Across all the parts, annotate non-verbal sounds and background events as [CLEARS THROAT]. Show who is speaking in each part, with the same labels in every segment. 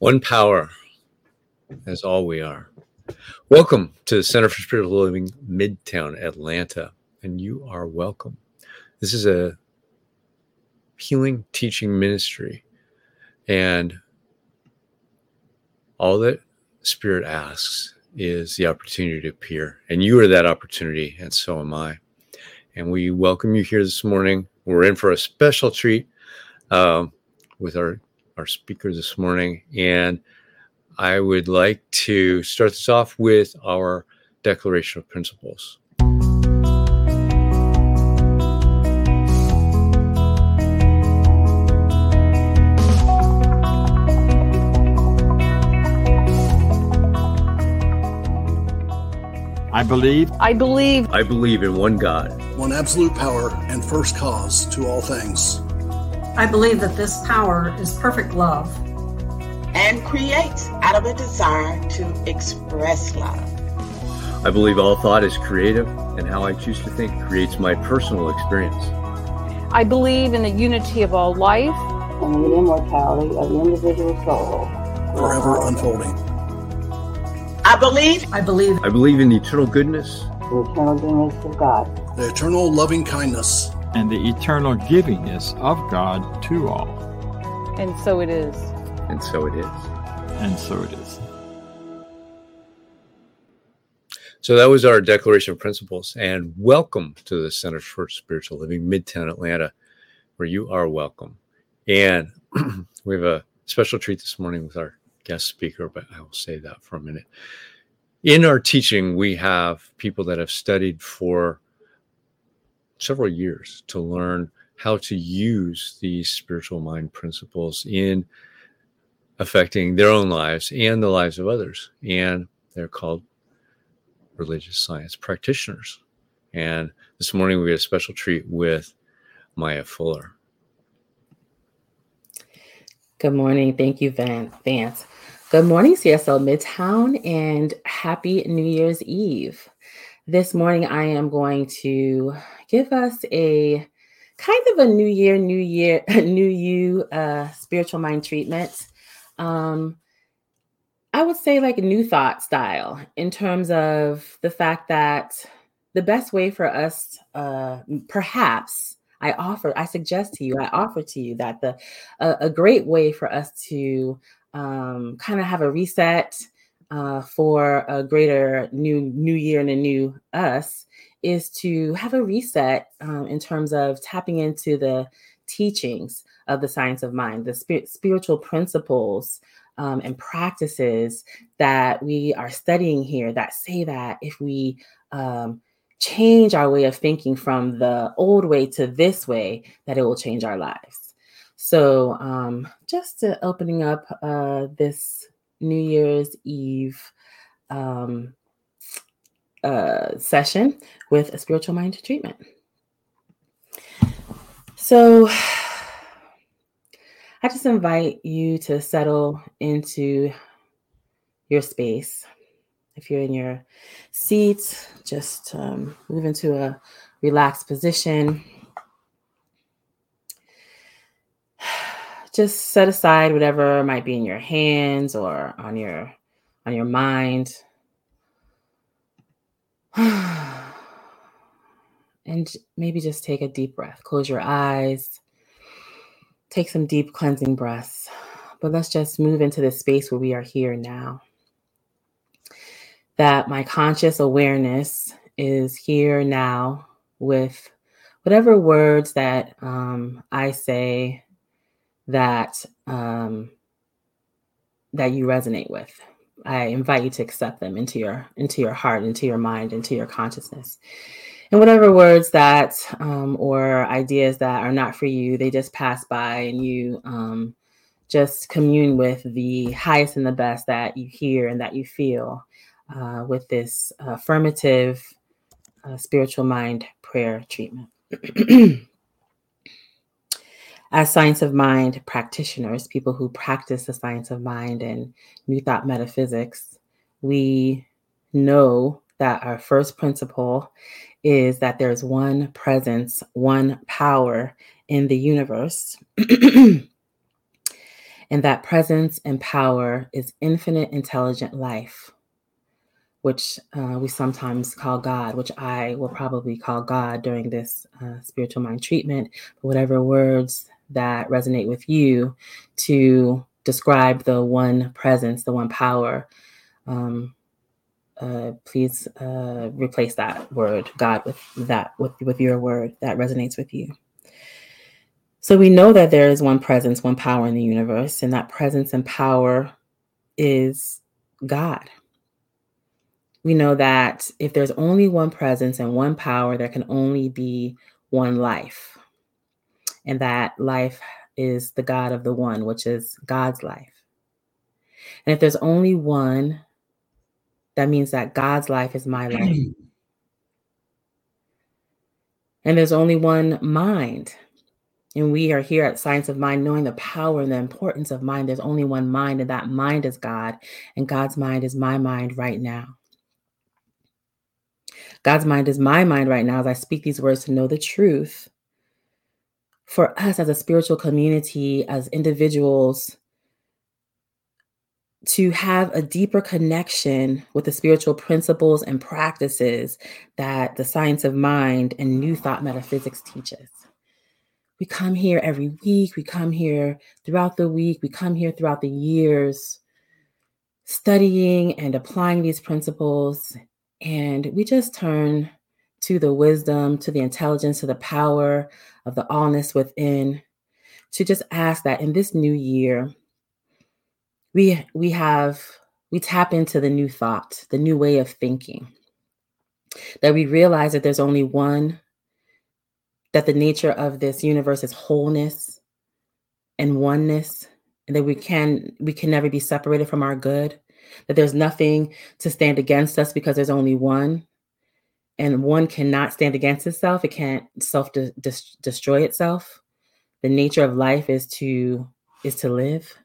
Speaker 1: One power is all we are. Welcome to the Center for Spiritual Living, Midtown Atlanta, and you are welcome. This is a healing teaching ministry, and all that Spirit asks is the opportunity to appear, and you are that opportunity, and so am I. And we welcome you here this morning. We're in for a special treat um, with our our speaker this morning. And I would like to start this off with our Declaration of Principles.
Speaker 2: I believe.
Speaker 3: I believe.
Speaker 1: I believe in one God,
Speaker 4: one absolute power and first cause to all things
Speaker 5: I believe that this power is perfect love
Speaker 6: and creates out of a desire to express love.
Speaker 1: I believe all thought is creative, and how I choose to think creates my personal experience.
Speaker 3: I believe in the unity of all life
Speaker 7: and the immortality of the individual soul,
Speaker 4: forever unfolding.
Speaker 6: I believe.
Speaker 5: I believe.
Speaker 1: I believe in the eternal goodness,
Speaker 7: the eternal goodness of God,
Speaker 4: the eternal loving kindness
Speaker 2: and the eternal givingness of God to all.
Speaker 3: And so it is.
Speaker 1: And so it is.
Speaker 2: And so it is.
Speaker 1: So that was our Declaration of Principles. And welcome to the Center for Spiritual Living, Midtown Atlanta, where you are welcome. And [CLEARS THROAT] we have a special treat this morning with our guest speaker, but I will say that for a minute. In our teaching, we have people that have studied for several years to learn how to use these spiritual mind principles in affecting their own lives and the lives of others. And they're called religious science practitioners. And this morning we had a special treat with Maya Fuller.
Speaker 8: Good morning. Thank you, Van Vance. Good morning, CSL Midtown, and happy New Year's Eve. This morning I am going to give us a kind of a new year, new year, [LAUGHS] new you uh, spiritual mind treatment. Um, I would say like new thought style in terms of the fact that the best way for us, uh, perhaps, I offer, I suggest to you, I offer to you that the a, a great way for us to um, kind of have a reset uh, for a greater new new year and a new us is to have a reset um, in terms of tapping into the teachings of the science of mind, the spirit, spiritual principles um, and practices that we are studying here that say that if we um, change our way of thinking from the old way to this way, that it will change our lives. So, um, just opening up uh, this New Year's Eve um, uh, session with a spiritual mind treatment. So [SIGHS] I just invite you to settle into your space. If you're in your seat, just um, move into a relaxed position. Just set aside whatever might be in your hands or on your on your mind. [SIGHS] and maybe just take a deep breath. Close your eyes. Take some deep cleansing breaths. But let's just move into the space where we are here now. That my conscious awareness is here now with whatever words that um, I say that um, that you resonate with. I invite you to accept them into your into your heart, into your mind, into your consciousness. And whatever words that um, or ideas that are not for you, they just pass by and you um, just commune with the highest and the best that you hear and that you feel uh, with this affirmative uh, spiritual mind prayer treatment. [CLEARS THROAT] As science of mind practitioners, people who practice the science of mind and New Thought metaphysics, we know that our first principle is that there's one presence, one power in the universe. [CLEARS THROAT] And that presence and power is infinite intelligent life, which uh, we sometimes call God, which I will probably call God during this uh, spiritual mind treatment, whatever words that resonate with you to describe the one presence, the one power. Um, uh, please uh, replace that word God with that with with your word that resonates with you. So we know that there is one presence, one power in the universe, and that presence and power is God. We know that if there's only one presence and one power, there can only be one life. And that life is the God of the one, which is God's life. And if there's only one, that means that God's life is my life. [CLEARS THROAT] and there's only one mind. And we are here at Science of Mind knowing the power and the importance of mind. There's only one mind, and that mind is God. And God's mind is my mind right now. God's mind is my mind right now as I speak these words to know the truth. For us as a spiritual community, as individuals, to have a deeper connection with the spiritual principles and practices that the science of mind and new thought metaphysics teaches. We come here every week, we come here throughout the week, we come here throughout the years, studying and applying these principles. And we just turn to the wisdom, to the intelligence, to the power of the allness within to just ask that in this new year, we we have we tap into the new thought, the new way of thinking. That we realize that there's only one that the nature of this universe is wholeness and oneness and that we can we can never be separated from our good that there's nothing to stand against us because there's only one and one cannot stand against itself it can't self de- de- destroy itself the nature of life is to is to live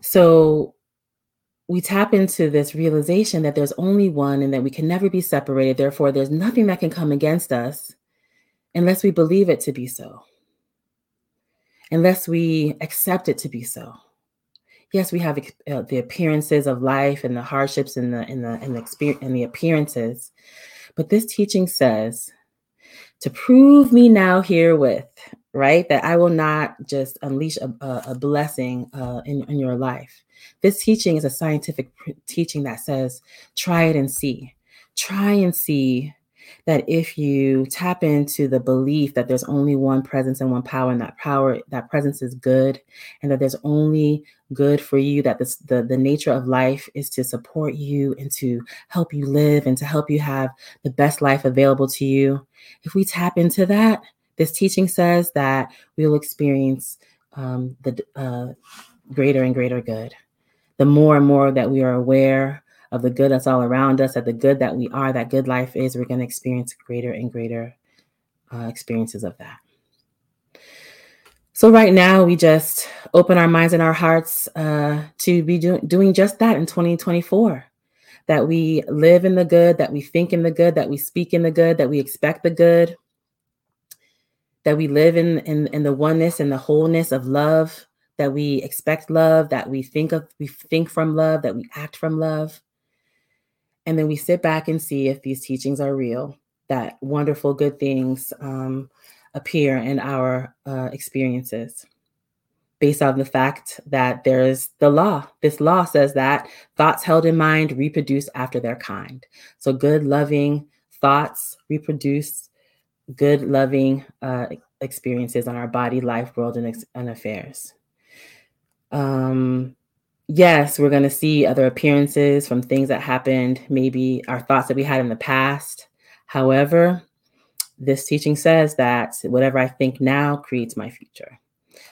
Speaker 8: so we tap into this realization that there's only one and that we can never be separated. Therefore, there's nothing that can come against us unless we believe it to be so, unless we accept it to be so. Yes, we have uh, the appearances of life and the hardships and the and the and the experience and the appearances, but this teaching says to prove me now herewith right? That I will not just unleash a, a, a blessing uh, in, in your life. This teaching is a scientific pr- teaching that says, try it and see. Try and see that if you tap into the belief that there's only one presence and one power, and that power, that presence is good, and that there's only good for you, that this, the, the nature of life is to support you and to help you live and to help you have the best life available to you. If we tap into that, this teaching says that we will experience um, the uh, greater and greater good. The more and more that we are aware of the good that's all around us, that the good that we are, that good life is, we're going to experience greater and greater uh, experiences of that. So, right now, we just open our minds and our hearts uh, to be do- doing just that in 2024 that we live in the good, that we think in the good, that we speak in the good, that we expect the good, that we live in, in in the oneness and the wholeness of love. That we expect love that we think of we think from love that we act from love. And then we sit back and see if these teachings are real that wonderful good things um, appear in our uh, experiences based on the fact that there's the law this law says that thoughts held in mind reproduce after their kind so good loving thoughts reproduce good, loving uh, experiences on our body, life, world, and, ex- and affairs. Um, yes, we're going to see other appearances from things that happened, maybe our thoughts that we had in the past. However, this teaching says that whatever I think now creates my future.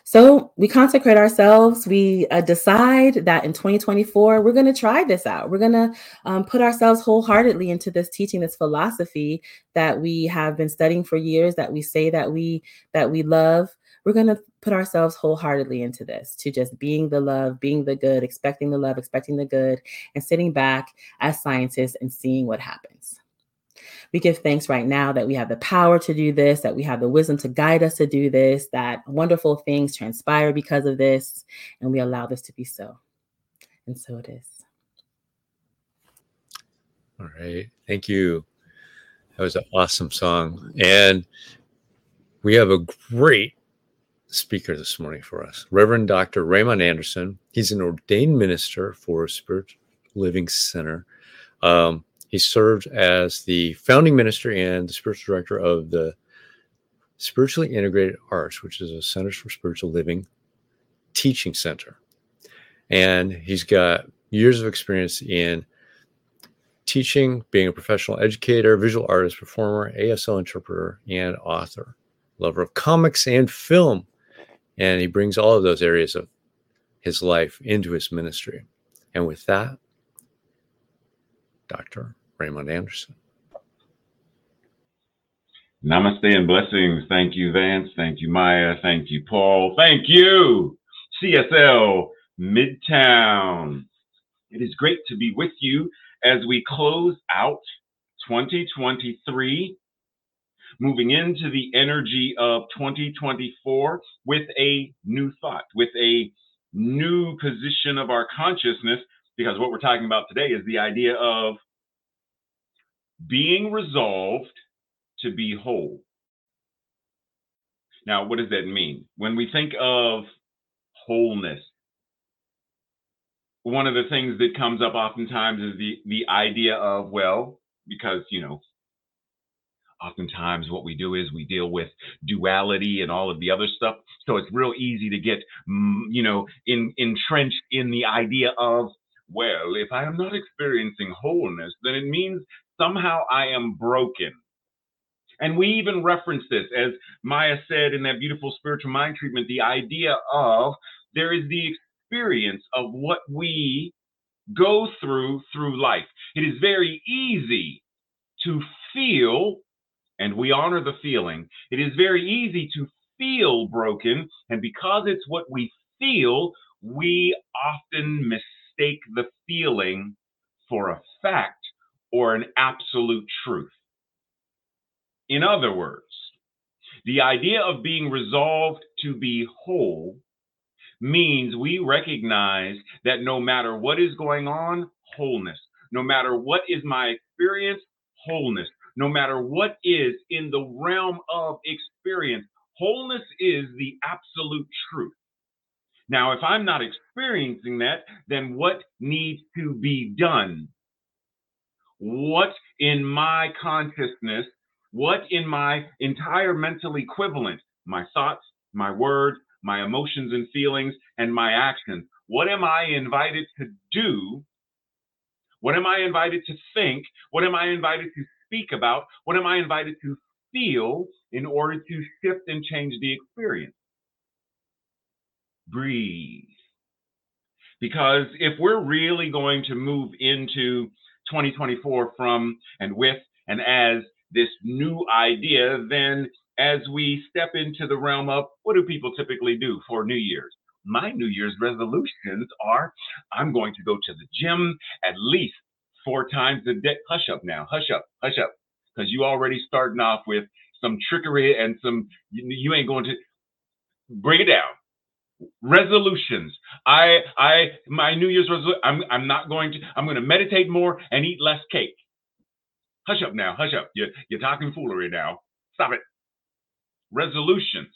Speaker 8: So we consecrate ourselves. We uh, decide that in 2024, we're going to try this out. We're going to um, put ourselves wholeheartedly into this teaching, this philosophy that we have been studying for years, that we say that we that we love. We're going to put ourselves wholeheartedly into this, to just being the love, being the good, expecting the love, expecting the good, and sitting back as scientists and seeing what happens. We give thanks right now that we have the power to do this, that we have the wisdom to guide us to do this, that wonderful things transpire because of this, and we allow this to be so. And so it is.
Speaker 1: All right. Thank you. That was an awesome song. And we have a great speaker this morning for us, Reverend Dr. Raymont Anderson. He's an ordained minister for Spirit Living Center. Um, he served as the founding minister and the spiritual director of the Spiritually Integrated Arts, which is a Centers for Spiritual Living teaching center. And he's got years of experience in teaching, being a professional educator, visual artist, performer, ASL interpreter, and author, lover of comics and film. And he brings all of those areas of his life into his ministry. And with that, Dr. Raymont Anderson.
Speaker 9: Namaste and blessings. Thank you, Vance. Thank you, Maya. Thank you, Paul. Thank you, CSL Midtown. It is great to be with you as we close out 2023, moving into the energy of 2024 with a new thought, with a new position of our consciousness, because what we're talking about today is the idea of being resolved to be whole. Now, what does that mean? When we think of wholeness, one of the things that comes up oftentimes is the the idea of well, because you know, oftentimes what we do is we deal with duality and all of the other stuff. So it's real easy to get mm, you know in entrenched in the idea of well, if I am not experiencing wholeness, then it means somehow I am broken. And we even reference this, as Maya said in that beautiful spiritual mind treatment, the idea of there is the experience of what we go through through life. It is very easy to feel, and we honor the feeling, it is very easy to feel broken. And because it's what we feel, we often mistake the feeling for a fact or an absolute truth. In other words, the idea of being resolved to be whole means we recognize that no matter what is going on, wholeness. No matter what is my experience, wholeness. No matter what is in the realm of experience, wholeness is the absolute truth. Now, if I'm not experiencing that, then what needs to be done? What in my consciousness, what in my entire mental equivalent, my thoughts, my words, my emotions and feelings, and my actions. What am I invited to do? What am I invited to think? What am I invited to speak about? What am I invited to feel in order to shift and change the experience? Breathe. Because if we're really going to move into 2024 from and with and as this new idea, then as we step into the realm of what do people typically do for New Year's? My New Year's resolutions are I'm going to go to the gym at least four times a day. Hush up now, hush up, hush up, because you already starting off with some trickery and some you, you ain't going to bring it down. Resolutions. I I my New Year's resolution. I'm I'm not going to. I'm going to meditate more and eat less cake. Hush up now, hush up. You're you're talking foolery now. Stop it resolutions.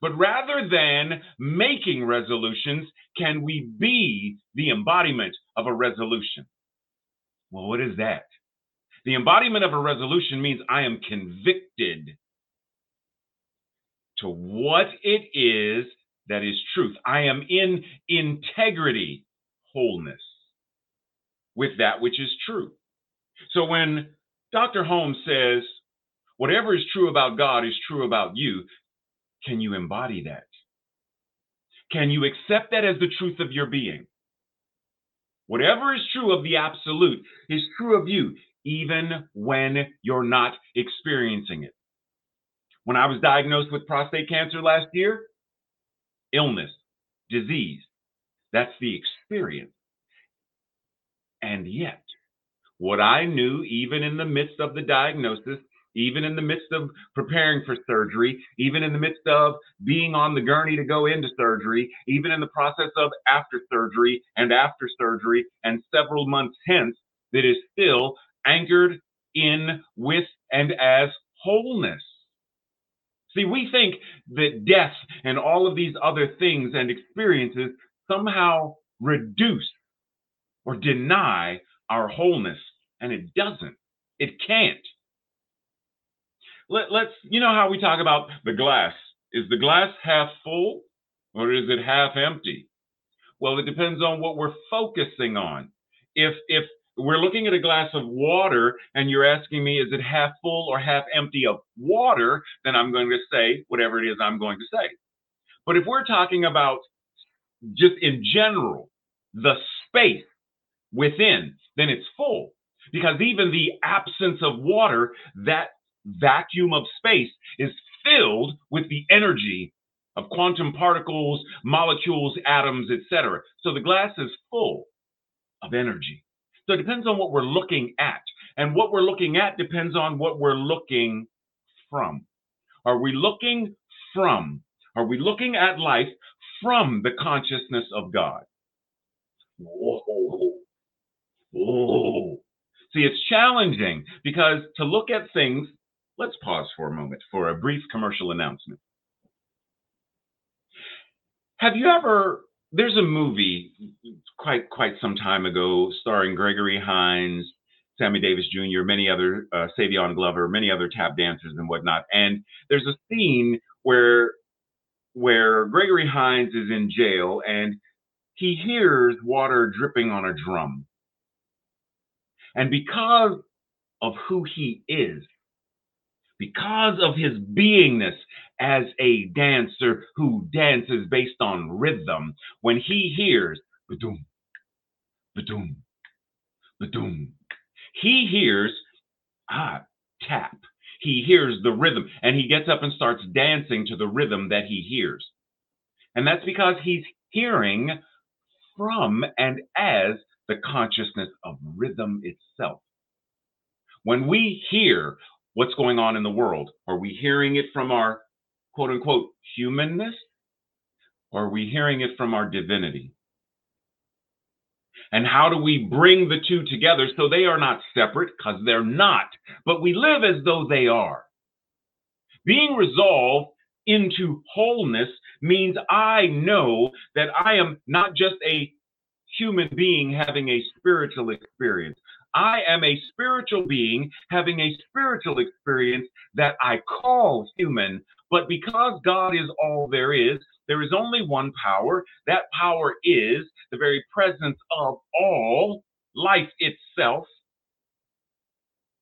Speaker 9: But rather than making resolutions, can we be the embodiment of a resolution? Well, what is that? The embodiment of a resolution means I am convicted to what it is that is truth. I am in integrity, wholeness with that which is true. So when Dr. Holmes says, Whatever is true about God is true about you. Can you embody that? Can you accept that as the truth of your being? Whatever is true of the absolute is true of you, even when you're not experiencing it. When I was diagnosed with prostate cancer last year, illness, disease, that's the experience. And yet, what I knew, even in the midst of the diagnosis, even in the midst of preparing for surgery, even in the midst of being on the gurney to go into surgery, even in the process of after surgery and after surgery and several months hence, that is still anchored in, with, and as wholeness. See, we think that death and all of these other things and experiences somehow reduce or deny our wholeness, and it doesn't. It can't. Let, let's, you know how we talk about the glass. Is the glass half full or is it half empty? Well, it depends on what we're focusing on. If if we're looking at a glass of water and you're asking me, is it half full or half empty of water? Then I'm going to say whatever it is I'm going to say. But if we're talking about just in general, the space within, then it's full. Because even the absence of water, that vacuum of space is filled with the energy of quantum particles, molecules, atoms, etc. So the glass is full of energy. So it depends on what we're looking at. And what we're looking at depends on what we're looking from. Are we looking from? Are we looking at life from the consciousness of God? Whoa. Whoa. See, it's challenging because to look at things Let's pause for a moment for a brief commercial announcement. Have you ever there's a movie quite quite some time ago starring Gregory Hines, Sammy Davis Jr., many other uh, Savion Glover, many other tap dancers and whatnot. And there's a scene where where Gregory Hines is in jail and he hears water dripping on a drum. And because of who he is, because of his beingness as a dancer who dances based on rhythm, when he hears badoom, badoom, badoom, he hears ah tap. He hears the rhythm and he gets up and starts dancing to the rhythm that he hears. And that's because he's hearing from and as the consciousness of rhythm itself. When we hear what's going on in the world? Are we hearing it from our quote unquote humanness? Or are we hearing it from our divinity? And how do we bring the two together so they are not separate? Because they're not, but we live as though they are. Being resolved into wholeness means I know that I am not just a human being having a spiritual experience. I am a spiritual being having a spiritual experience that I call human. But because God is all there is, there is only one power. That power is the very presence of all life itself.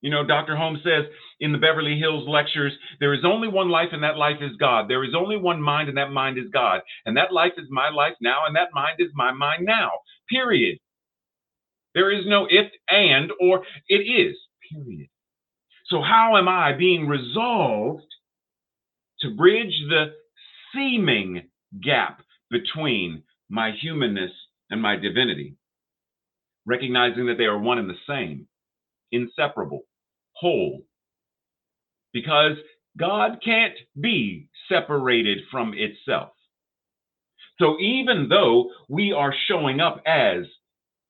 Speaker 9: You know, Dr. Holmes says in the Beverly Hills lectures, there is only one life, and that life is God. There is only one mind, and that mind is God. And that life is my life now, and that mind is my mind now. Period. There is no if, and, or it is, period. So, how am I being resolved to bridge the seeming gap between my humanness and my divinity? Recognizing that they are one and the same, inseparable, whole. Because God can't be separated from itself. So even though we are showing up as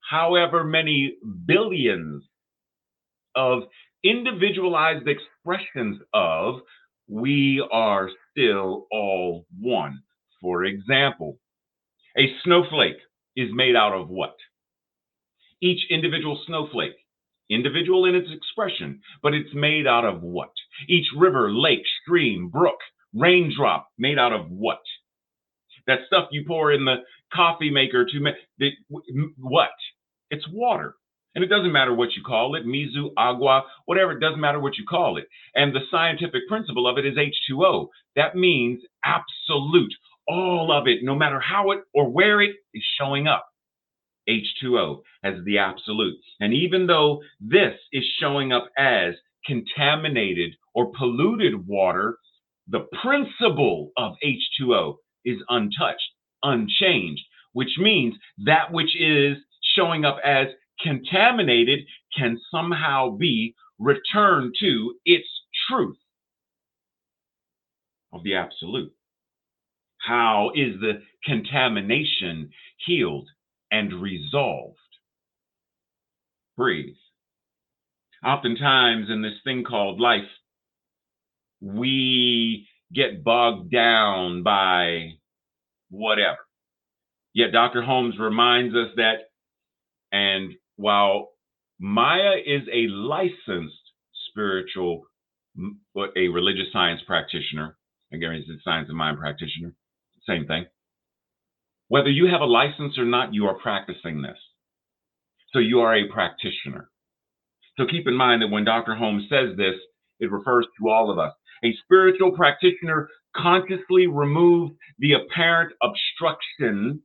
Speaker 9: however many billions of individualized expressions of we are still all one. For example, a snowflake is made out of what? Each individual snowflake, individual in its expression, but it's made out of what? Each river, lake, stream, brook, raindrop, made out of what? That stuff you pour in the coffee maker to make what? It's water. And it doesn't matter what you call it, mizu, agua, whatever, it doesn't matter what you call it. And the scientific principle of it is H2O. That means absolute, all of it, no matter how it or where it is showing up. H2O as the absolute. And even though this is showing up as contaminated or polluted water, the principle of H2O is untouched, unchanged, which means that which is showing up as contaminated can somehow be returned to its truth of the absolute. How is the contamination healed and resolved? Breathe. Oftentimes, in this thing called life, we get bogged down by whatever. Yet Dr. Holmes reminds us that, and while Maya is a licensed spiritual, a religious science practitioner, again, it's a science of mind practitioner, same thing. Whether you have a license or not, you are practicing this. So you are a practitioner. So keep in mind that when Dr. Holmes says this, it refers to all of us. A spiritual practitioner consciously removes the apparent obstruction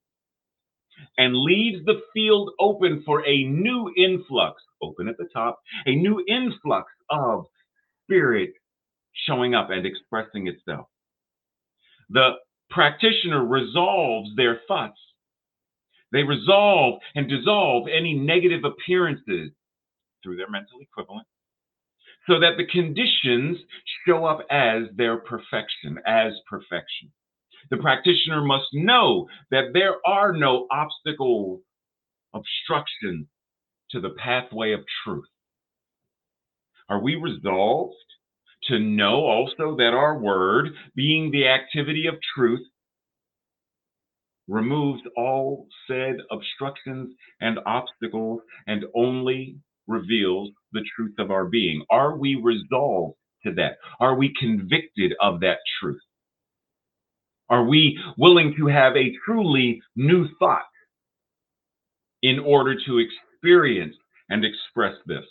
Speaker 9: and leaves the field open for a new influx, open at the top, a new influx of spirit showing up and expressing itself. The practitioner resolves their thoughts. They resolve and dissolve any negative appearances through their mental equivalent so that the conditions show up as their perfection, as perfection. The practitioner must know that there are no obstacles, obstructions to the pathway of truth. Are we resolved to know also that our word, being the activity of truth, removes all said obstructions and obstacles and only reveals the truth of our being? Are we resolved to that? Are we convicted of that truth? Are we willing to have a truly new thought in order to experience and express this?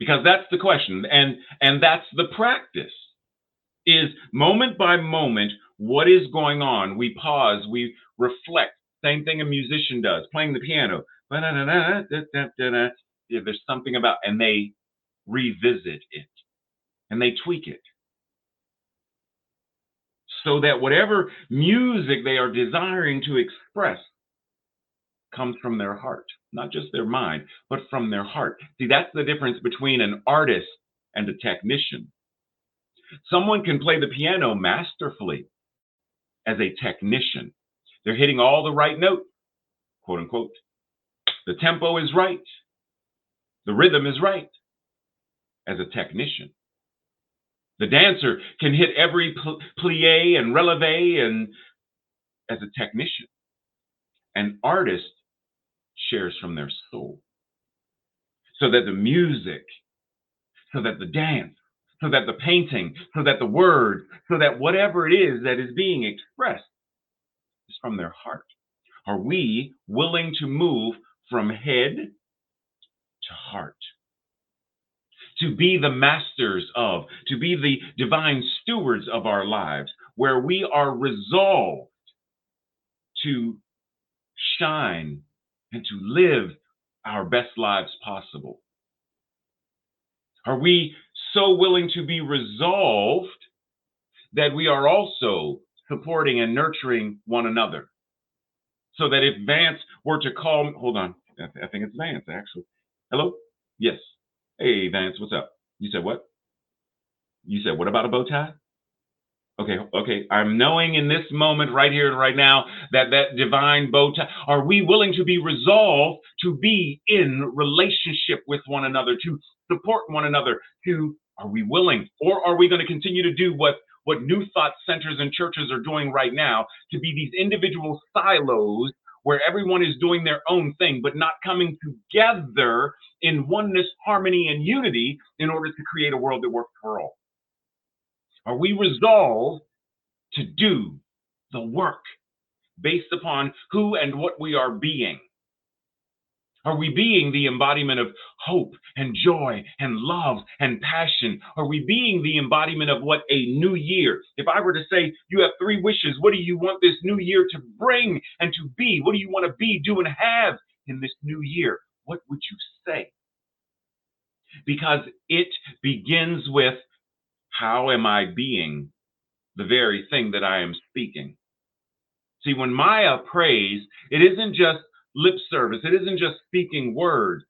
Speaker 9: Because that's the question and and that's the practice. Is moment by moment what is going on? We pause, we reflect, same thing a musician does, playing the piano. There's something about, and they revisit it and they tweak it. So that whatever music they are desiring to express comes from their heart, not just their mind, but from their heart. See, that's the difference between an artist and a technician. Someone can play the piano masterfully as a technician, they're hitting all the right notes, quote unquote. The tempo is right. The rhythm is right as a technician. The dancer can hit every plie and releve and as a technician. An artist shares from their soul. So that the music, so that the dance, so that the painting, so that the word, so that whatever it is that is being expressed is from their heart. Are we willing to move from head to heart? To be the masters of, to be the divine stewards of our lives, where we are resolved to shine and to live our best lives possible? Are we so willing to be resolved that we are also supporting and nurturing one another. So that if Vance were to call, hold on, I think it's Vance actually. Hello? Yes. Hey, Vance, what's up? You said what? You said, what about a bow tie? Okay, okay. I'm knowing in this moment, right here and right now, that that divine bow tie. Are we willing to be resolved to be in relationship with one another, to support one another? To are we willing, or are we going to continue to do what what New Thought centers and churches are doing right now to be these individual silos where everyone is doing their own thing, but not coming together in oneness, harmony, and unity in order to create a world that works for all? Are we resolved to do the work based upon who and what we are being? Are we being the embodiment of hope and joy and love and passion? Are we being the embodiment of what a new year? If I were to say, you have three wishes, what do you want this new year to bring and to be? What do you want to be, do, and have in this new year? What would you say? Because it begins with how am I being the very thing that I am speaking? See, when Maya prays, it isn't just lip service, it isn't just speaking words.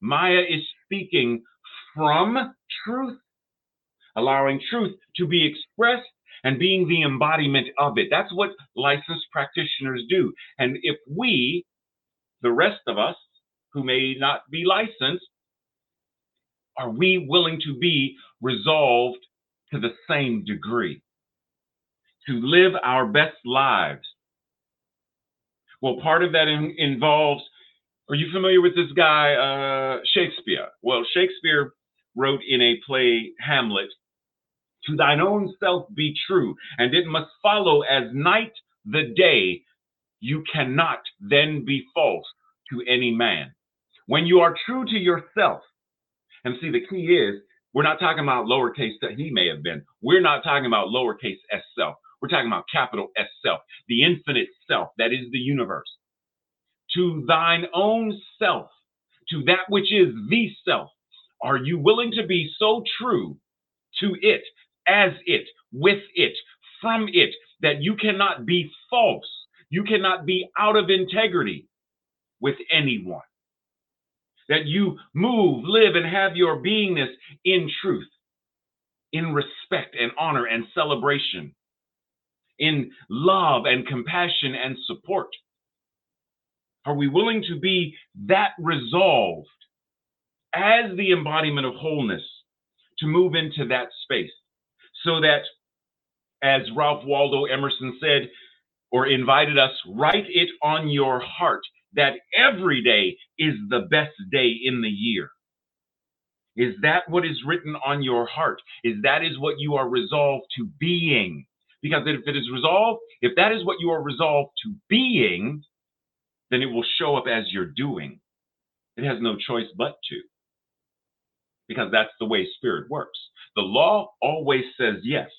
Speaker 9: Maya is speaking from truth, allowing truth to be expressed and being the embodiment of it. That's what licensed practitioners do. And if we, the rest of us who may not be licensed, are we willing to be resolved to the same degree? To live our best lives? Well, part of that in, involves are you familiar with this guy, uh, Shakespeare? Well, Shakespeare wrote in a play, Hamlet, to thine own self be true, and it must follow as night the day. You cannot then be false to any man. When you are true to yourself, and see, the key is we're not talking about lowercase that he may have been. We're not talking about lowercase s self. We're talking about capital S self, the infinite self that is the universe. To thine own self, to that which is the self, are you willing to be so true to it as it, with it, from it, that you cannot be false. You cannot be out of integrity with anyone. That you move, live, and have your beingness in truth, in respect and honor and celebration, in love and compassion and support. Are we willing to be that resolved as the embodiment of wholeness to move into that space? so that, as Ralph Waldo Emerson said, or invited us, write it on your heart that every day is the best day in the year. Is that what is written on your heart? Is that is what you are resolved to being? Because if it is resolved, if that is what you are resolved to being, then it will show up as you're doing. It has no choice but to. Because that's the way spirit works. The law always says yes.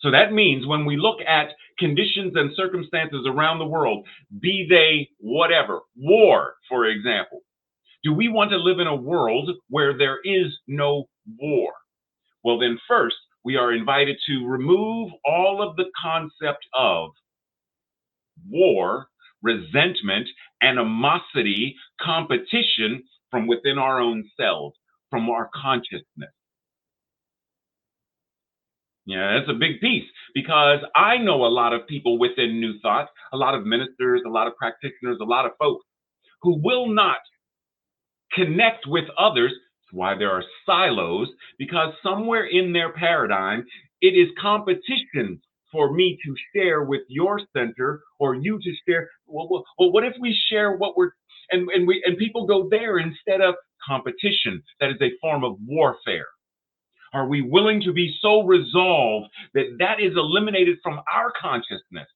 Speaker 9: So that means when we look at conditions and circumstances around the world, be they whatever, war, for example, do we want to live in a world where there is no war? Well, then, first, we are invited to remove all of the concept of war, resentment, animosity, competition from within our own selves from our consciousness. Yeah, that's a big piece because I know a lot of people within New Thought, a lot of ministers, a lot of practitioners, a lot of folks who will not connect with others. Why there are silos, because somewhere in their paradigm, it is competition for me to share with your center or you to share. Well, well, well what if we share what we're and, and we and people go there instead of competition. That is a form of warfare. Are we willing to be so resolved that that is eliminated from our consciousness?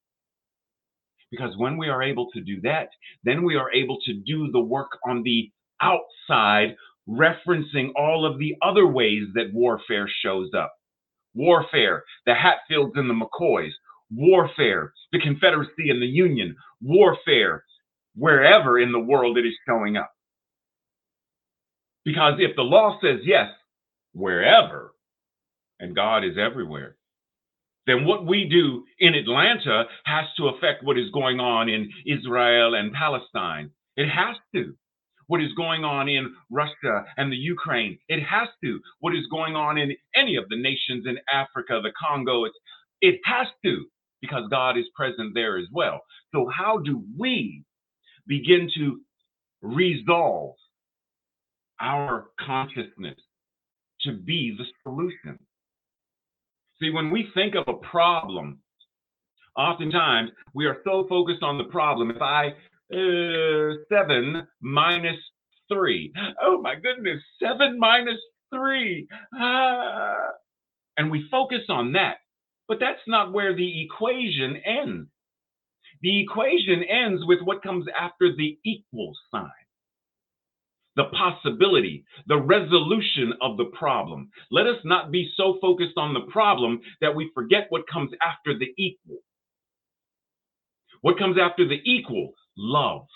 Speaker 9: Because when we are able to do that, then we are able to do the work on the outside, referencing all of the other ways that warfare shows up. Warfare, the Hatfields and the McCoys. Warfare, the Confederacy and the Union. Warfare, wherever in the world it is showing up. Because if the law says yes, wherever, and God is everywhere, then what we do in Atlanta has to affect what is going on in Israel and Palestine. It has to. What is going on in Russia and the Ukraine? It has to. What is going on in any of the nations in Africa, the Congo? It's, it has to, because God is present there as well. So, how do we begin to resolve our consciousness to be the solution. See, when we think of a problem, oftentimes we are so focused on the problem. If I, uh, seven minus three, oh my goodness, seven minus three, ah, and we focus on that. But that's not where the equation ends. The equation ends with what comes after the equal sign the possibility, the resolution of the problem. Let us not be so focused on the problem that we forget what comes after the equal. What comes after the equal? Love.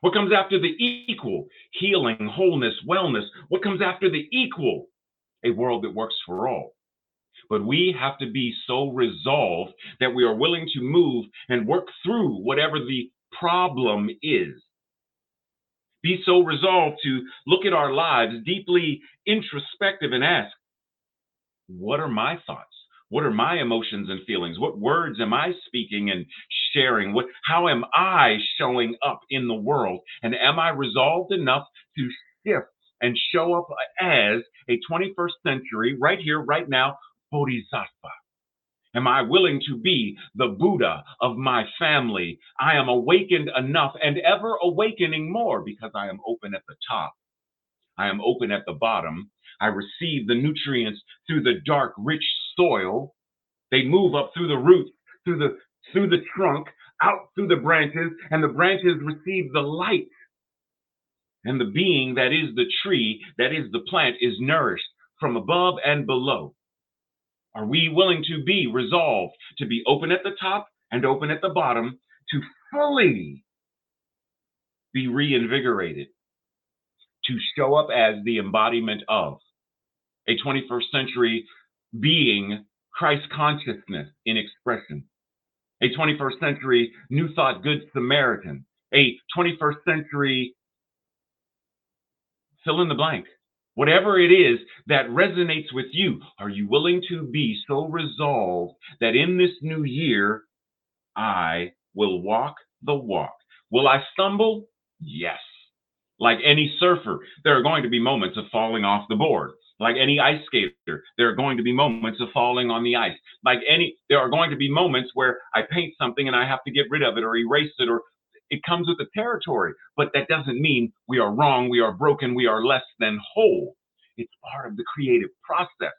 Speaker 9: What comes after the equal? Healing, wholeness, wellness. What comes after the equal? A world that works for all. But we have to be so resolved that we are willing to move and work through whatever the problem is. Be so resolved to look at our lives deeply introspective and ask, what are my thoughts? What are my emotions and feelings? What words am I speaking and sharing? What how am I showing up in the world? And am I resolved enough to shift and show up as a 21st century, right here, right now, bodhisattva? Am I willing to be the Buddha of my family? I am awakened enough and ever awakening more because I am open at the top. I am open at the bottom. I receive the nutrients through the dark, rich soil. They move up through the roots, through the through the trunk, out through the branches, and the branches receive the light. And the being that is the tree, that is the plant, is nourished from above and below. Are we willing to be resolved to be open at the top and open at the bottom to fully be reinvigorated, to show up as the embodiment of a 21st century being Christ consciousness in expression, a 21st century New Thought Good Samaritan, a 21st century fill in the blank. Whatever it is that resonates with you, are you willing to be so resolved that in this new year, I will walk the walk? Will I stumble? Yes. Like any surfer, there are going to be moments of falling off the board. Like any ice skater, there are going to be moments of falling on the ice. Like any, there are going to be moments where I paint something and I have to get rid of it or erase it or it comes with the territory. But that doesn't mean we are wrong, we are broken, we are less than whole. It's part of the creative process.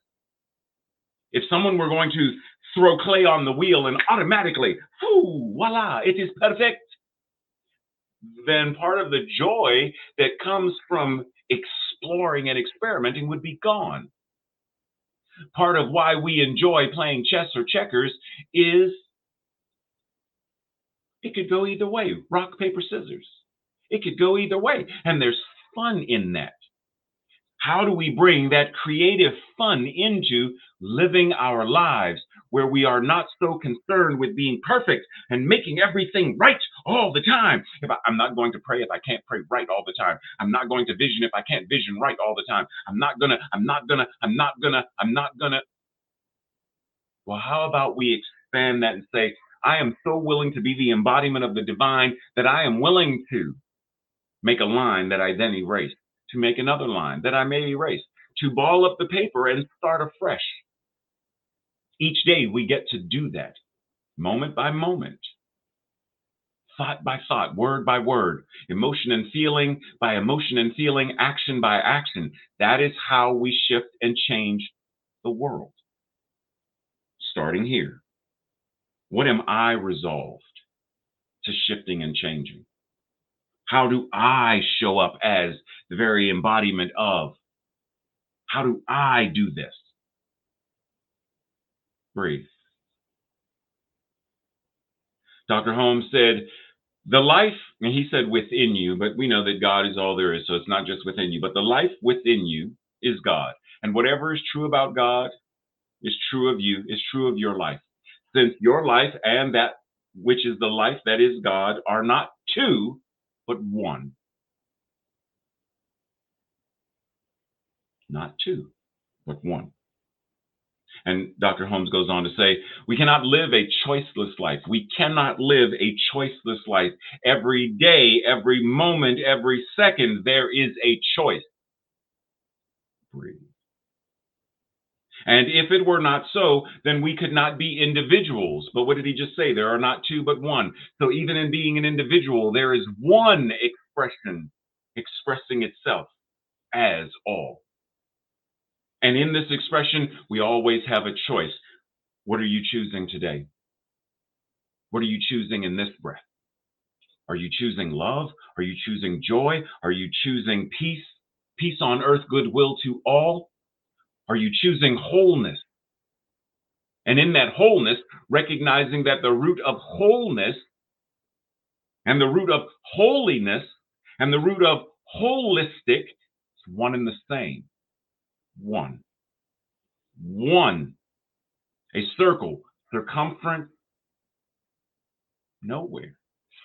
Speaker 9: If someone were going to throw clay on the wheel and automatically, whoo, voila, it is perfect, then part of the joy that comes from exploring and experimenting would be gone. Part of why we enjoy playing chess or checkers is it could go either way rock, paper, scissors. It could go either way. And there's fun in that. How do we bring that creative fun into living our lives where we are not so concerned with being perfect and making everything right all the time? If I, am not going to pray if I can't pray right all the time. I'm not going to vision if I can't vision right all the time. I'm not gonna, I'm not gonna, I'm not gonna, I'm not gonna. Well, how about we expand that and say, I am so willing to be the embodiment of the divine that I am willing to make a line that I then erase to make another line that I may erase, to ball up the paper and start afresh. Each day we get to do that, moment by moment, thought by thought, word by word, emotion and feeling by emotion and feeling, action by action. That is how we shift and change the world. Starting here. What am I resolved to shifting and changing? How do I show up as the very embodiment of? How do I do this? Breathe. Dr. Holmes said, the life, and he said within you, but we know that God is all there is, so it's not just within you, but the life within you is God. And whatever is true about God is true of you, is true of your life. Since your life and that which is the life that is God are not two, but one. Not two, but one. And Dr. Holmes goes on to say, we cannot live a choiceless life. We cannot live a choiceless life. Every day, every moment, every second, there is a choice. Breathe. And if it were not so, then we could not be individuals. But what did he just say? There are not two, but one. So even in being an individual, there is one expression expressing itself as all. And in this expression, we always have a choice. What are you choosing today? What are you choosing in this breath? Are you choosing love? Are you choosing joy? Are you choosing peace? Peace on earth, goodwill to all? Are you choosing wholeness? And in that wholeness, recognizing that the root of wholeness and the root of holiness and the root of holistic is one and the same. One. One A circle, circumference, nowhere.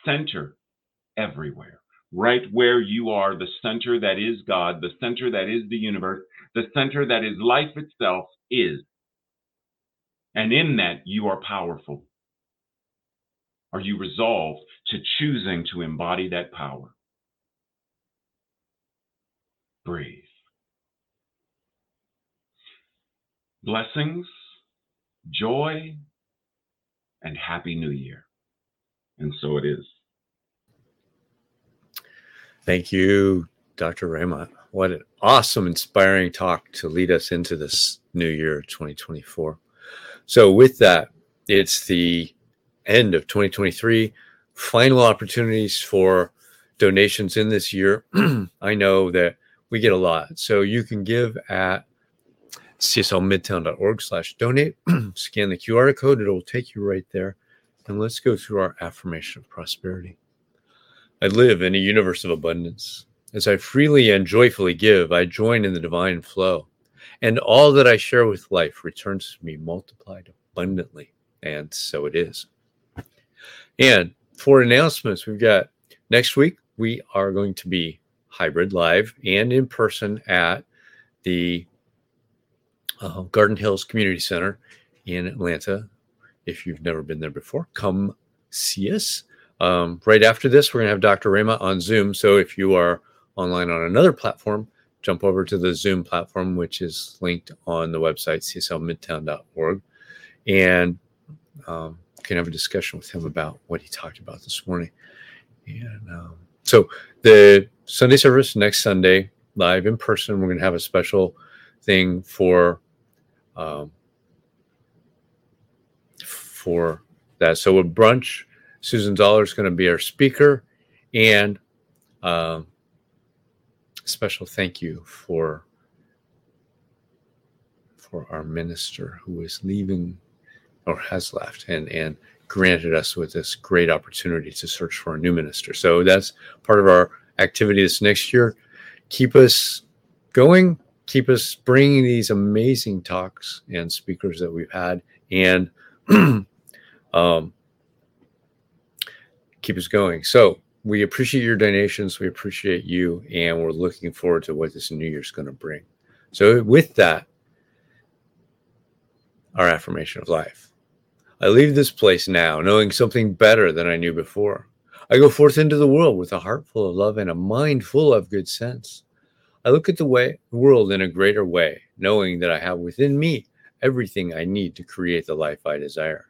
Speaker 9: Center, everywhere. Right where you are, the center that is God, the center that is the universe, the center that is life itself is. And in that, you are powerful. Are you resolved to choosing to embody that power? Breathe. Blessings, joy, and Happy New Year. And so it is.
Speaker 1: Thank you, Dr. Raymont. What an awesome, inspiring talk to lead us into this new year, 2024. So, with that, it's the end of 2023. Final opportunities for donations in this year. [CLEARS THROAT] I know that we get a lot. So, you can give at cslmidtown.org slash donate. [CLEARS THROAT] Scan the QR code, it'll take you right there. And let's go through our affirmation of prosperity. I live in a universe of abundance. As I freely and joyfully give, I join in the divine flow, and all that I share with life returns to me multiplied abundantly. And so it is. And for announcements, we've got next week, we are going to be hybrid live and in person at the uh, Garden Hills Community Center in Atlanta. If you've never been there before, come see us. Um, right after this, we're going to have Dr. Rama on Zoom. So if you are online on another platform, jump over to the Zoom platform, which is linked on the website, cslmidtown.org, and um, can have a discussion with him about what he talked about this morning. And um, so the Sunday service next Sunday, live in person, we're going to have a special thing for um, for that. So with brunch Susan Dollar is going to be our speaker, and um, special thank you for for our minister who is leaving or has left and and granted us with this great opportunity to search for a new minister. So that's part of our activity this next year. Keep us going. Keep us bringing these amazing talks and speakers that we've had, and [CLEARS THROAT] um, keep us going. So we appreciate your donations. We appreciate you, and we're looking forward to what this new year is going to bring. So, with that, our affirmation of life. I leave this place now knowing something better than I knew before. I go forth into the world with a heart full of love and a mind full of good sense. I look at the way, world in a greater way, knowing that I have within me everything I need to create the life I desire.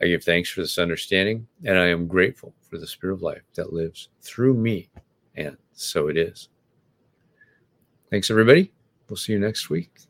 Speaker 1: I give thanks for this understanding, and I am grateful for the spirit of life that lives through me. And so it is. Thanks, everybody. We'll see you next week.